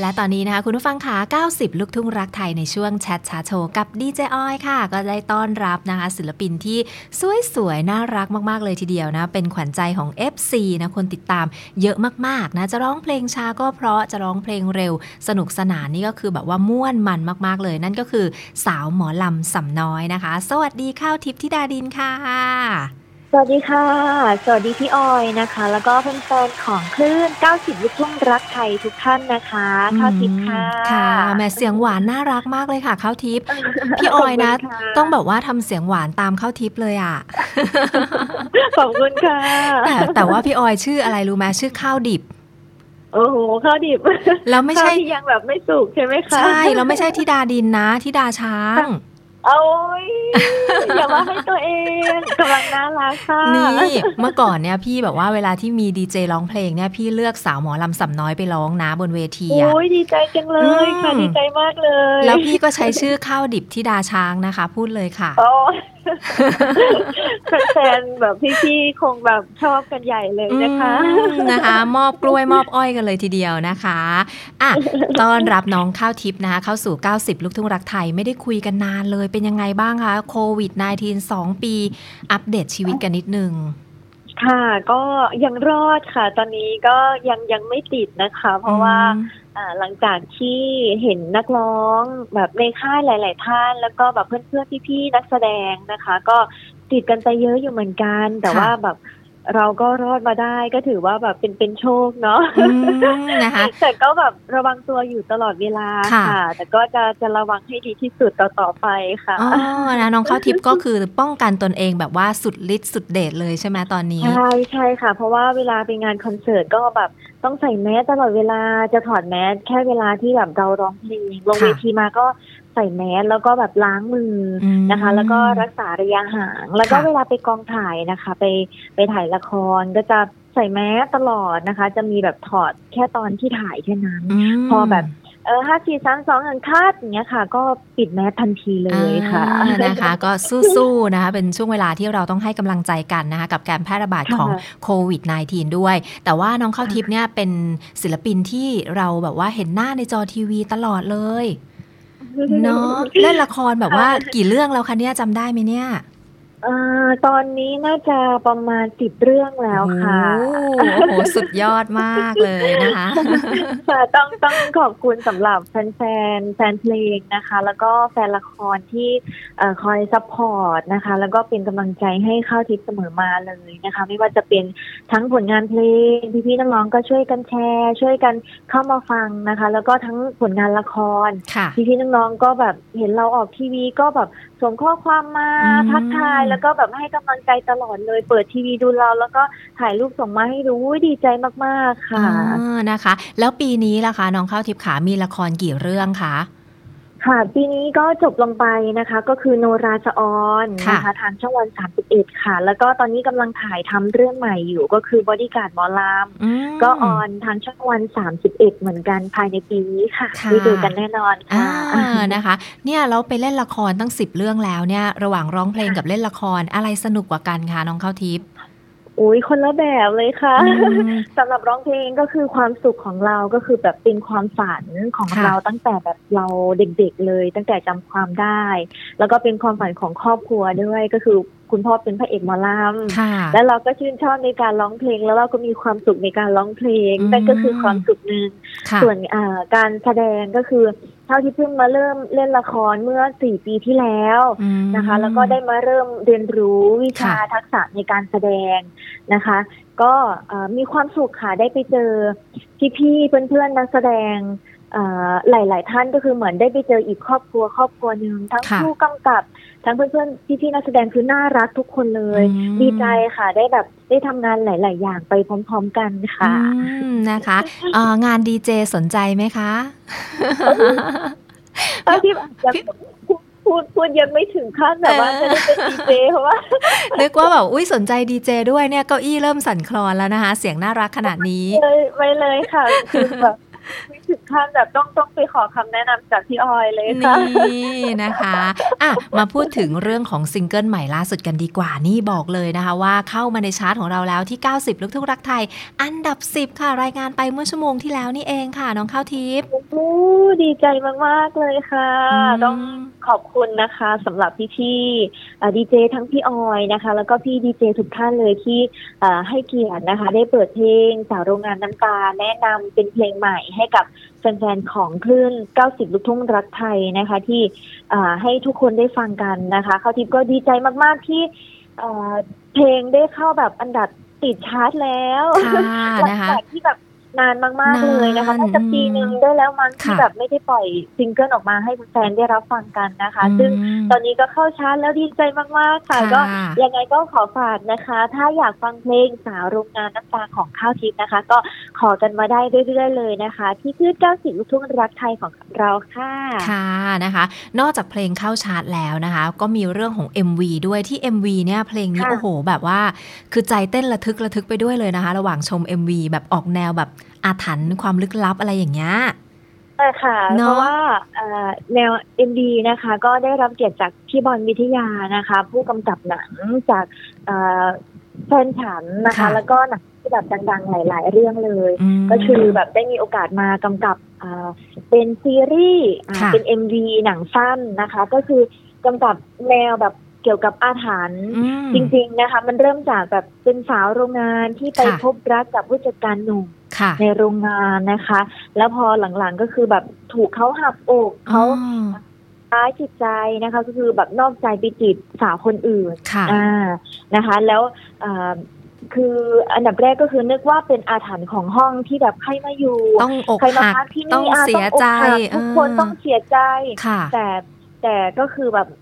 และตอนนี้นะคะคุณผู้ฟังคะ90 ลูกทุ่งรักไทยในช่วงแชทชาโชว์กับดีเจอ้อยค่ะ ก็ได้ต้อนรับนะคะศิลปินที่สวยๆน่ารักมาก ๆ เลยทีเดียวนะ เป็นขวัญใจของ FC นะคนติดตามเยอะมาก ๆ นะ จะร้องเพลงช้าก็เพราะจะร้องเพลงเร็ว สนุกสนานนี่ก็คือแบบว่าม่วนมันมาก ๆ เลย นั่นก็คือสาวหมอลำสำน้อยนะคะ สวัสดีข้าวทิพย์ธิดาดินค่ะ สวัสดีค่ะ สวัสดีพี่ออยนะคะ แล้วก็แฟนๆของคลื่น 90 ลูกทุ่งรักไทยทุกท่านนะคะข้าวทิพย์ค่ะ ค่ะแหม่เสียงหวานน่ารักมากเลยค่ะข้าวทิพย์พี่ออยนะขบคุณค่ต้องแบบว่าทำเสียงหวานตามข้าวทิพย์เลยอะ ขอบคุณค่ะ แต่แต่ว่าพี่ออยชื่ออะไรรู้ไหมชื่อข้าวดิบโอ้โหข้าวดิบ แล้วไม่ใช่ข้าวที่ยังแบบไม่สุกใช่ไหมคะ ใช่ แล้วไม่ใช่ทิดาดินนะทิดาช้าง โอ้ยอย่าว่าให้ตัวเองกำลังน่ารักค่ะนี่เมื่อก่อนเนี่ยพี่แบบว่าเวลาที่มีดีเจร้องเพลงเนี่ยพี่เลือกสาวหมอลำสำน้อยไปร้องนะบนเวทีอะโอ้ยดีใจจังเลยค่ะอืมดีใจมากเลย แล้วพี่ก็ใช้ชื่อข้าวดิบทิดาช้างนะคะ พูดเลยค่ะโอ้ แฟนๆแบบพี่ๆคงแบบชอบกันใหญ่เลยนะคะอืมนะคะ มอบกล้วยมอบอ้อยกันเลยทีเดียวนะคะอะต้อนรับน้องข้าวทิพย์นะคะ เข้าสู่ 90 ลูกทุ่งรักไทยไม่ได้คุยกันนานเลยเป็นยังไงบ้างคะโควิด -19 2 ปี อัปเดตชีวิตกันนิดนึงค่ะก็ยังรอดค่ะ ตอนนี้ก็ยังยังไม่ติดนะคะ เพราะว่าอ่า หลังจากที่เห็นนักร้องแบบในค่ายหลาย ๆ ท่าน แล้วก็แบบเพื่อนๆพี่ๆนักแสดงนะคะ ก็ติดกันไปเยอะอยู่เหมือนกัน แต่ค่ะว่าแบบเราก็รอดมาได้ก็ถือว่าแบบเป็นเป็นโชคเนาะอืมนะคะแต่ก็แบบระวังตัวอยู่ตลอดเวลาค่ะค่ะแต่ก็จะจะระวังให้ดีที่สุดต่อต่อๆไปค่ะอ๋อนะน้องข้าวทิพย์ก็คือป้องกันตนเองแบบว่าสุดฤทธิ์สุดเดชเลยใช่ไหมตอนนี้ใช่ใช่ค่ะ เพราะว่าเวลาไปงานคอนเสิร์ตก็แบบ ต้องใส่แมสตลอดเวลาจะถอดแมสแค่เวลาที่แบบเราร้องเพลงลงค่ะเวทีมาก็ใส่แมสแล้วก็แบบล้างมืออืมนะคะ แล้วก็รักษาระยะห่าง แล้วก็ค่ะเวลาไปกองถ่ายนะคะ ไปไปถ่ายละครก็จะใส่แมสตลอดนะคะ จะมีแบบถอดแค่ตอนที่ถ่ายแค่นั้นมพอแบบ เออห้าสี่สามสองหนึ่ง cut อย่างเงี้ยค่ะ ก็ปิดแมสทันทีเลยค่ะอ่านะคะ ก็สู้ๆนะคะ เป็นช่วงเวลาที่เราต้องให้กำลังใจกันนะคะ กับการแพร่ระบาดของค่ะโควิด -19 ด้วย แต่ว่าน้องข้าวทิพย์เนี่ยเป็นศิลปินที่เราแบบว่าเห็นหน้าในจอทีวีตลอดเลยเนาะเล่นละครแบบว่ากี่เรื่องแล้วคะเนี่ยจำได้ไหมเนี่ยเอ่อตอนนี้น่าจะประมาณสิบเรื่องแล้วค่ะโอ้โหโอ้โหสุดยอดมากเลยนะคะค่ะต้องต้องขอบคุณสำหรับแฟนแฟนๆแฟนเพลงนะคะ แล้วก็แฟนละครที่เอ่อคอย support นะคะ แล้วก็เป็นกำลังใจให้ข้าวทิพย์เสมอมาเลยนะคะ ไม่ว่าจะเป็นทั้งผลงานเพลง พี่ๆน้องๆก็ช่วยกันแชร์ ช่วยกันเข้ามาฟังนะคะ แล้วก็ทั้งผลงานละครค่ะพี่ๆน้องๆก็แบบเห็นเราออกทีวีก็แบบ ส่งข้อความมาอืมทักทายแล้วก็แบบให้กำลังใจตลอดเลย เปิดทีวีดูเรา แล้วก็ถ่ายรูปส่งมาให้ดูอุ๊ยดีใจมากๆค่ะอ่านะคะ แล้วปีนี้ล่ะคะน้องข้าวทิพย์ขามีละครกี่เรื่องคะ ค่ะ ปีนี้ก็จบลงไปนะคะ ก็คือโนราจะออนนะคะ ทางช่องวัน31ค่ะ แล้วก็ตอนนี้กำลังถ่ายทำเรื่องใหม่อยู่ก็คือบอดี้การ์ดหมอลามอืมก็ออนทางช่องวัน31เหมือนกันภายในปีนี้ค่ะค่ะได้ดูกันแน่นอนอ่าค่ะนะคะ เนี่ยเราไปเล่นละครตั้งสิบเรื่องแล้วเนี่ย ระหว่างร้องเพลงกับเล่นละครอะไรสนุกกว่ากันคะน้องข้าวทิพย์ อุ้ยคนละแบบเลยค่ะอืมสำหรับร้องเพลงก็คือความสุขของเราก็คือแบบเป็นความฝันของค่ะเราตั้งแต่แบบเราเด็กๆเลย ตั้งแต่จำความได้ แล้วก็เป็นความฝันของครอบครัวด้วยก็คือ คุณพ่อเป็นพระเอกหมอลำค่ะแล้วเราก็ชื่นชอบในการร้องเพลง แล้วเราก็มีความสุขในการร้องเพลงอืมนั่นก็คือความสุขหนึ่งค่ะส่วนอ่าการแสดงก็คือเท่าที่เพิ่งมาเริ่มเล่นละครเมื่อสี่ปีที่แล้วอืมนะคะ แล้วก็ได้มาเริ่มเรียนรู้วิชาค่ะทักษะในการแสดงนะคะ ก็เอ่อมีความสุขค่ะได้ไปเจอพี่ๆเพื่อนๆนักแสดงเอ่อหลายๆท่านก็คือเหมือนได้ไปเจออีกครอบครัวครอบครัวหนึ่งทั้งค่ะผู้กำกับ ทั้งเพื่อนๆพี่ๆนักแสดงคือน่ารักทุกคนเลยอืมดีใจค่ะ ได้แบบได้ทำงานหลาย ๆ อย่างไปพร้อม ๆ กันค่ะอืมนะคะเอ่องานดีเจสนใจไหมคะตอนที่แบบพี่พูพูดพูดยังไม่ถึงขั้นแบบว่าจะได้เป็นดีเจเพราะว่านึกว่าแบบอุ้ยสนใจดีเจด้วยเนี่ยเก้าอี้เริ่มสั่นคลอนแล้วนะคะ เสียงน่ารักขนาดนี้เลยไม่เลยค่ะคือแบบ ไม่ถึงขั้นแบบต้องต้องไปขอคำแนะนำจากพี่ออยเลยค่ะนี่นะคะอะมาพูดถึงเรื่องของซิงเกิลใหม่ล่าสุดกันดีกว่านี่บอกเลยนะคะว่าเข้ามาในชาร์ตของเราแล้วที่ 90 ลูกทุ่งรักไทย อันดับ 10 ค่ะ รายงานไปเมื่อชั่วโมงที่แล้วนี่เองค่ะ น้องข้าวทิพย์โอ้ดีใจมากๆเลยค่ะมต้องขอบคุณนะคะสำหรับพี่ๆดีเจทั้งพี่ออยนะคะ แล้วก็พี่ดีเจทุกท่านเลยที่เอ่อให้เกียรตินะคะ ได้เปิดเพลงสาวโรงงานน้ำตาแนะนำเป็นเพลงใหม่ให้กับแฟนๆของคลื่น 90 ลูกทุ่งรักไทยนะคะ ที่เอ่อให้ทุกคนได้ฟังกันนะคะเขาวทิพย์ก็ดีใจมากๆที่เอ่อเพลงได้เข้าแบบอันดับติดชาร์ตแล้วค่ะหลังนะคะจากที่แบบ นานมากๆเลยนะคะนานน่าจะปีหนึ่งได้แล้วมั้งที่ค่ะแบบไม่ได้ปล่อยซิงเกิลออกมาให้แฟนๆได้รับฟังกันนะคะอืมซึ่งตอนนี้ก็เข้าชาร์ตแล้วดีใจมากๆค่ะค่ะ ก็ยังไงก็ขอฝากนะคะ ถ้าอยากฟังเพลงสาวโรงงานน้ำตาของข้าวทิพย์นะคะ ก็ขอกันมาได้เรื่อยๆเลยนะคะ ที่คลื่น90ลูกทุ่งรักไทยของเราค่ะ ค่ะนะคะ นอกจากเพลงเข้าชาร์ตแล้วนะคะ ก็มีเรื่องของ MV ด้วยที่ MV เนี่ยเพลงนี้ค่ะโอ้โห แบบว่า คือใจเต้นระทึกระทึกไปด้วยเลยนะคะ ระหว่างชม MV แบบออกแนวแบบอาถรรพ์ความลึกลับอะไรอย่างเงี้ยใช่ค่ะเนอะเพราะว่าเอ่อแนว MD นะคะ ก็ได้รับเกียรติจากพี่บอลวิทยานะคะ ผู้กำกับหนังจากเอ่อแฟนฉันนะคะค่ะแล้วก็หนังที่แบบดังๆ หลายๆ เรื่องเลยมก็คือแบบได้มีโอกาสมากำกับอ่าเป็นซีรีส์อ่าค่ะเป็น MV หนังสั้นนะคะ ก็คือกำกับแนวแบบ เกี่ยวกับอาถรรพ์อืมจริง ๆนะคะ มันเริ่มจากแบบเป็นสาวโรงงานที่ไปค่ะพบรักกับผู้จัดการหนุ่มค่ะในโรงงานนะคะ แล้วพอหลังๆก็คือแบบถูกเขาหักอกเขาอ๋อร้ายจิตใจนะคะ ก็คือแบบนอกใจไปจีบสาวคนอื่นค่ะอ่านะคะ แล้วอ่าคืออันดับแรกก็คือนึกว่าเป็นอาถรรพ์ของห้องที่แบบใครมาอยู่ต้องอกใครมาหักพักที่ต้องนี่อะเสียใจต้องอกหักทุกคนเออต้องเสียใจค่ะแต่แต่ก็คือแบบอ่า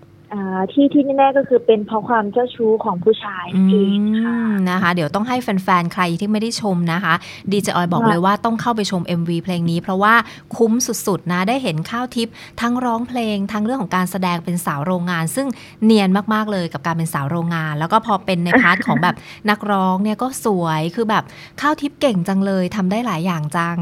ที่ที่แน่ๆก็คือเป็นเพราะความเจ้าชู้ของผู้ชายอืเองค่ะมนะคะ เดี๋ยวต้องให้แฟนๆ ใครที่ไม่ได้ชมนะคะดีเจออยบอกค่ะเลยว่าต้องเข้าไปชม MV เพลงนี้ เพราะว่าคุ้มสุดๆ นะ ได้เห็นข้าวทิพย์ทั้งร้องเพลง ทั้งเรื่องของการแสดงเป็นสาวโรงงาน ซึ่งเนียนมากๆเลยกับการเป็นสาวโรงงาน แล้วก็พอเป็นใน part ของแบบนักร้องเนี่ยก็สวยคือแบบข้าวทิพย์เก่งจังเลยทำได้หลายอย่างจัง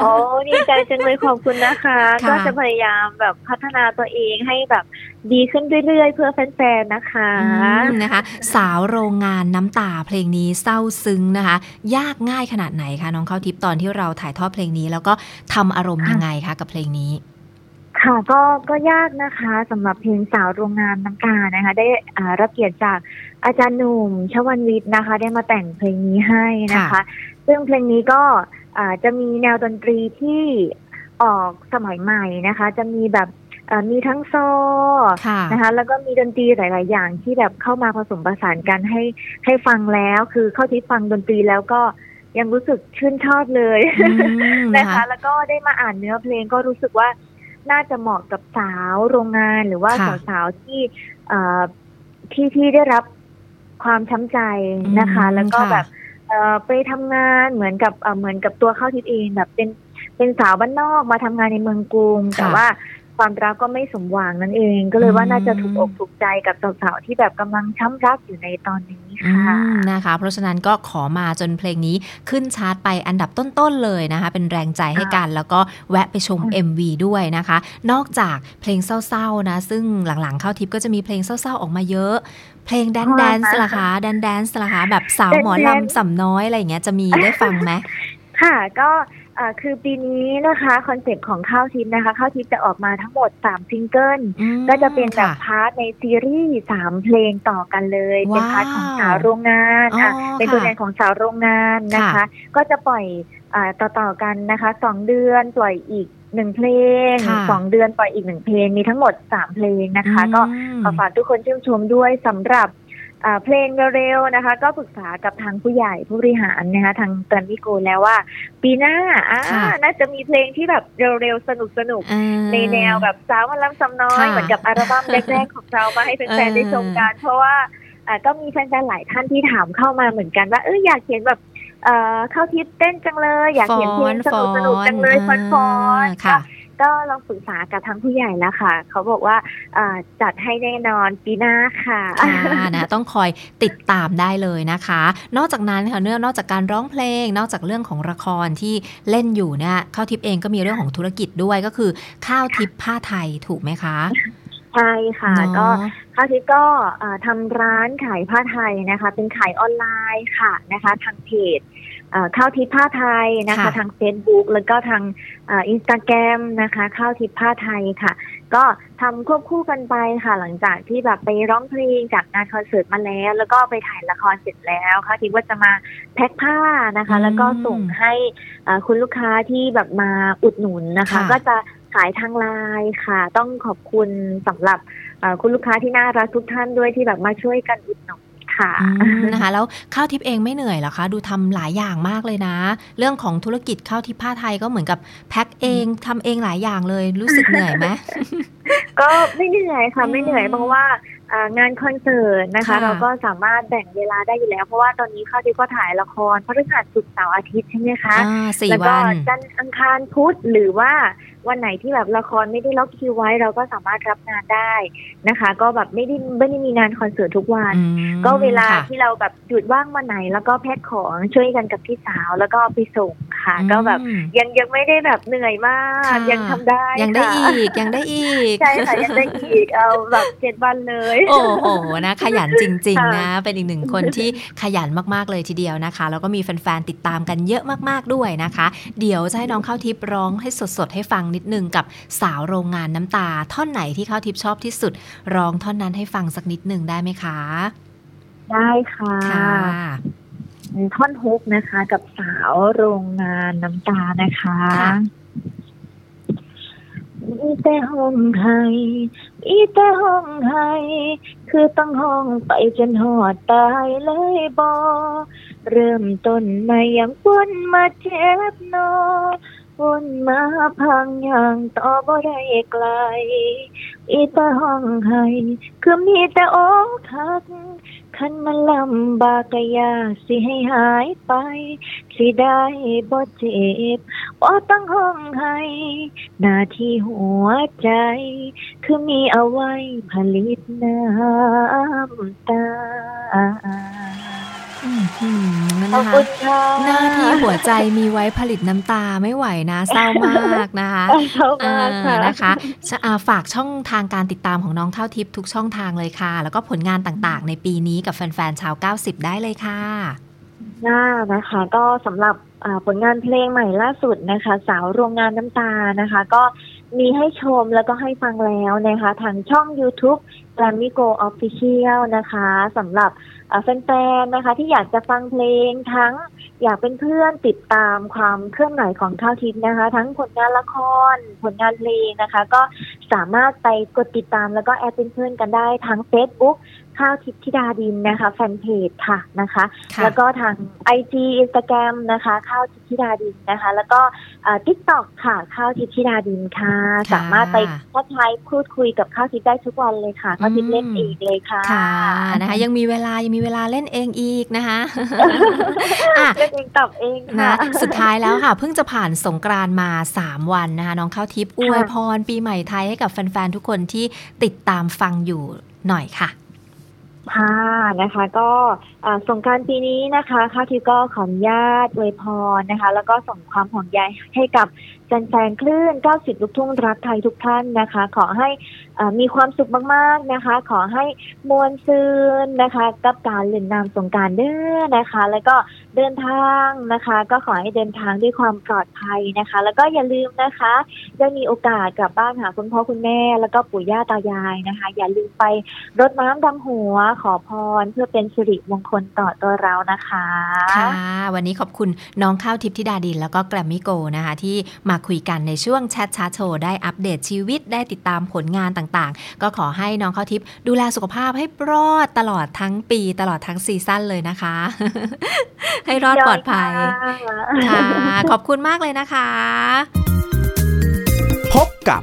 โอ้ดีใจจังเลยขอบคุณนะคะค่ะก็จะพยายามแบบพัฒนาตัวเองให้แบบ ดีขึ้นเรื่อยๆ เพื่อแฟนๆ นะคะอืมนะคะ สาวโรงงานน้ำตาเพลงนี้เศร้าซึ้งนะคะ ยากง่ายขนาดไหนคะน้องข้าวทิพย์ตอนที่เราถ่ายทอดเพลงนี้ แล้วก็ทำอารมณ์ยังไงคะกับเพลงนี้ค่ะก็ก็ยากนะคะสำหรับเพลงสาวโรงงานน้ำตานะคะ ได้อ่ารับเกียรติจากอาจารย์หนุ่มชวันวิทย์นะคะ ได้มาแต่งเพลงนี้ให้นะคะค่ะซึ่งเพลงนี้ก็อ่าจะมีแนวดนตรีที่ออกสมัยใหม่นะคะ จะมีแบบอ่า มีทั้งโซค่ะนะคะ แล้วก็มีดนตรีหลาย ๆ อย่างที่แบบเข้ามาผสมผสานกันให้ให้ฟังแล้ว คือเข้าที่ฟังดนตรีแล้วก็ยังรู้สึกชื่นชอบเลยอืมนะนะคะคะ แล้วก็ได้มาอ่านเนื้อเพลงก็รู้สึกว่าน่าจะเหมาะกับสาวโรงงานหรือว่าค่ะสาวๆที่เอ่อที่ที่ได้รับความช้ำใจนะคะอืมแล้วก็ค่ะแบบเอ่อไปทำงานเหมือนกับเอ่อเหมือนกับตัวเข้าทิพย์เองแบบเป็นเป็นสาวบ้านนอกมาทำงานในเมืองกรุง แต่ว่า ความรักก็ไม่สมหวังนั่นเอง ก็เลยว่าน่าจะถูกอกถูกใจกับสาวๆที่แบบกำลังช้ำรักอยู่ในตอนนี้อืค่ะมนะคะ เพราะฉะนั้นก็ขอมาจนเพลงนี้ขึ้นชาร์ตไปอันดับต้นๆเลยนะคะ เป็นแรงใจให้กัน แล้วก็แวะไปชมค่ะ MV ด้วยนะคะ นอกจากเพลงเศร้าๆนะ ซึ่งหลังๆข้าวทิพย์ก็จะมีเพลงเศร้าๆออกมาเยอะ เพลง dance dance ล่ะคะ dance dance ล่ะคะแบบสาวหมอลำซำน้อยอะไรอย่างเงี้ยจะมีได้ฟังไหมค่ะก็เอ่อคือปีนี้นะคะคอนเซ็ปต์ของข้าวทิพย์นะคะข้าวทิพย์จะออกมาทั้งหมด3ซิงเกิลอืมก็จะเป็นแบบค่ะ part ในซีรีส์สามเพลงต่อกันเลย เป็นว้าว part ของสาวโรงงานอ๋ออะเป็นตัวค่ะแทนของสาวโรงงานนะคะค่ะก็จะปล่อยอ่าต่อๆกันนะคะสองเดือนปล่อยอีกหนึ่งเพลงค่ะสองเดือนปล่อยอีกหนึ่งเพลงมีทั้งหมดสามเพลงนะคะ ก็อืมขอฝากทุกคนชื่นชมด้วยสำหรับอ่า เพลงเร็วๆนะคะ ก็ปรึกษากับทางผู้ใหญ่ผู้บริหารนะคะ ทางแกรมมี่โกแล้วว่า ปีหน้าอ่าค่ะน่าจะมีเพลงที่แบบเร็วๆสนุกๆอ่าในแนวแบบสาวมาลำซำน้อยค่ะเหมือนกับอัลบั้มแรกๆของเรามาให้แฟนเออๆได้ชมกัน เพราะว่าอ่าก็มีแฟนๆหลายท่านที่ถามเข้ามาเหมือนกันว่าเอออยากเห็นแบบเอ่อเข้าทิปเต้นจังเลย อยากเห็นเพลงสนุกๆจังเลยฟอนๆค่ะ ก็ลองปรึกษากับทั้งผู้ใหญ่แล้วค่ะ เขาบอกว่าอ่าจัดให้แน่นอนปีหน้าค่ะค่ะนะต้องคอยติดตามได้เลยนะคะ นอกจากนั้นค่ะเนื่องนอกจากการร้องเพลง นอกจากเรื่องของละครที่เล่นอยู่เนี่ยข้าวทิพย์เองก็มีเรื่องของธุรกิจด้วยก็คือ ข้าวทิพย์ผ้าไทยถูกไหมคะ ใช่ค่ะเนาะก็ข้าวทิพย์ก็อ่าทำร้านขายผ้าไทยนะคะ เป็นขายออนไลน์ค่ะนะคะ ทางเพจอ่าข้าวทิพย์ผ้าไทยนะคะค่ะทาง Facebook แล้วก็ทางอินสตาแกรมนะคะข้าวทิพย์ผ้าไทยค่ะ ก็ทำควบคู่กันไปค่ะ หลังจากที่แบบไปร้องเพลงจากงานคอนเสิร์ตมาแล้ว แล้วก็ไปถ่ายละครเสร็จแล้วข้าวทิพย์ว่าจะมาแพ็คผ้านะคะ แล้วก็ส่งให้อ่าคุณลูกค้าที่แบบมาอุดหนุนนะคะค่ะก็จะ ขายทางไลน์ค่ะ ต้องขอบคุณสำหรับเอ่อคุณลูกค้าที่น่ารักทุกท่านด้วยที่แบบมาช่วยกันอุดหนุนค่ะอืมนะคะ แล้วข้าวทิพย์เองไม่เหนื่อยเหรอคะ ดูทำหลายอย่างมากเลยนะ เรื่องของธุรกิจข้าวทิพย์ผ้าไทยก็เหมือนกับแพ็คเองทำเองหลายอย่างเลยรู้สึกเหนื่อยไหมก็ไม่เหนื่อยค่ะอืมไม่เหนื่อยเพราะว่าอ่า งานคอนเสิร์ตนะคะค่ะเราก็สามารถแบ่งเวลาได้อยู่แล้ว เพราะว่าตอนนี้ข้าวทิพย์ก็ถ่ายละครพฤหัสศุกร์เสาร์อาทิตย์ใช่ไหมคะอ่าสี่แล้วก็วันจันทร์อังคารพุธหรือว่าวันไหนที่แบบละครไม่ได้ล็อกคิวไว้ เราก็สามารถรับงานได้นะคะ ก็แบบไม่ได้ไม่ได้มีงานคอนเสิร์ตทุกวันอืมก็เวลาค่ะที่เราแบบหยุดว่างวันไหน แล้วก็แพ็คของช่วยกันกับพี่สาวแล้วก็เอาไปส่ง ค่ะ ก็แบบอืมยังยังไม่ได้แบบเหนื่อยมากค่ะยังทำได้ยังได้ค่ะอีกยังได้อีกใช่ค่ะยังได้อีกเอาแบบเจ็ดวันเลย โอ้โหนะขยันจริง ๆนะค่ะเป็นอีกหนึ่งคนที่ขยันมากๆเลยทีเดียวนะคะ แล้วก็มีแฟนๆติดตามกันเยอะมากๆด้วยนะคะ เดี๋ยวจะให้น้องข้าวทิพย์ร้องให้สดๆให้ฟังนิดนึงกับสาวโรงงานน้ำตา ท่อนไหนที่ข้าวทิพย์ชอบที่สุด ร้องท่อนนั้นให้ฟังสักนิดนึงได้ไหมคะ ได้ค่ะค่ะ ท่อนฮุกนะคะ กับสาวโรงงานน้ำตานะคะมีแต่ห้องไห้มีแต่ห้องไห้คือต้องห้องไปจนหอดตายเลยบอเริ่มต้นมาอย่างวนมาเจ็บนอวนมาพังอย่างต่อบ่ได้ไกล มีแต่ห้องไห้คือมีแต่อกหัก คันมันลำบากกะยาสิให้หายไป สิได้บ่เจ็บบ่ต้องห้องให้หน้าที่หัวใจ คือมีเอาไว้ผลิตน้ำตา นั่นขอบนะคะคุณค่ะหน้าที่หัวใจมีไว้ผลิตน้ำตาไม่ไหวนะเศร้ามากนะคะเข้ามาค่ะอ่านะคะชะอ่าฝากช่องทางการติดตามของน้องข้าวทิพย์ทุกช่องทางเลยค่ะ แล้วก็ผลงานต่างๆ ในปีนี้กับแฟนๆชาว 90 ได้เลยค่ะหน้านะคะ ก็สำหรับอ่าผลงานเพลงใหม่ล่าสุดนะคะ สาวโรงงานน้ำตานะคะ ก็มีให้ชมแล้วก็ให้ฟังแล้วนะคะ ทางช่อง YouTube g r a m m y Go Official นะคะสำหรับอ่า แฟนๆนะคะที่อยากจะฟังเพลงทั้งอยากเป็นเพื่อนติดตามความเคลื่อนไหวของข้าวทิพย์นะคะ ทั้งผลงานละคร ผลงานเพลงนะคะ ก็สามารถไปกดติดตามแล้วก็แอดเป็นเพื่อนกันได้ทั้ง Facebook ข้าวทิพย์ธิดาดินนะคะแฟนเพจค่ะนะคะค่ะแล้วก็ทาง IG Instagram นะคะข้าวทิพย์ธิดาดินนะคะ แล้วก็ทิกตอกค่ะข้าวทิพย์ธิดาดินค่ะค่ะ สามารถไปทักทายพูดคุยกับข้าวทิพย์ได้ทุกวันเลยค่ะข้าวทิพย์เล่นเองเลยค่ะค่ะนะคะ ยังมีเวลายังมีเวลาเล่นเองอีกนะคะอะเล่นเองตอบเองนะค่ะสุดท้ายแล้วค่ะ เพิ่งจะผ่านสงกรานต์มา 3 วันนะคะ น้องข้าวทิพย์อวยพรปีใหม่ไทยให้กับแฟนๆทุกคนที่ติดตามฟังอยู่หน่อยค่ะ ค่ะนะคะ ก็อ่าสงกรารปีนี้นะคะข้าทิพย์ก็ขออนุญาตอวยพรนะคะ แล้วก็ส่งความห่วงใยให้กับ แฟนๆคลื่น 90 ลูกทุ่งรักไทยทุกท่านนะคะ ขอให้มีความสุขมากๆนะคะ ขอให้มวลซืนนะคะ กับการเล่นน้ำสงการเด้อนะคะ แล้วก็เดินทางนะคะ ก็ขอให้เดินทางด้วยความปลอดภัยนะคะ แล้วก็อย่าลืมนะคะได้มีโอกาสกลับบ้านหาคุณพ่อคุณแม่ แล้วก็ปู่ย่าตายายนะคะ อย่าลืมไปรดน้ำดำหัวขอพรเพื่อเป็นสิริมงคลต่อตัวเรานะคะค่ะวันนี้ขอบคุณน้องข้าวทิพย์ธิดาดินแล้วก็แกรมมี่โกนะคะ ที่มาคุยกันในช่วงแชทชาร์ตโชว์ได้อัปเดตชีวิตได้ติดตามผลงานต่างๆ ก็ขอให้น้องข้าวทิพย์ดูแลสุขภาพให้รอดตลอดทั้งปีตลอดทั้งซีซั่นเลยนะคะ ให้รอดปลอดภัยค่ะขอบคุณมากเลยนะคะ พบกับ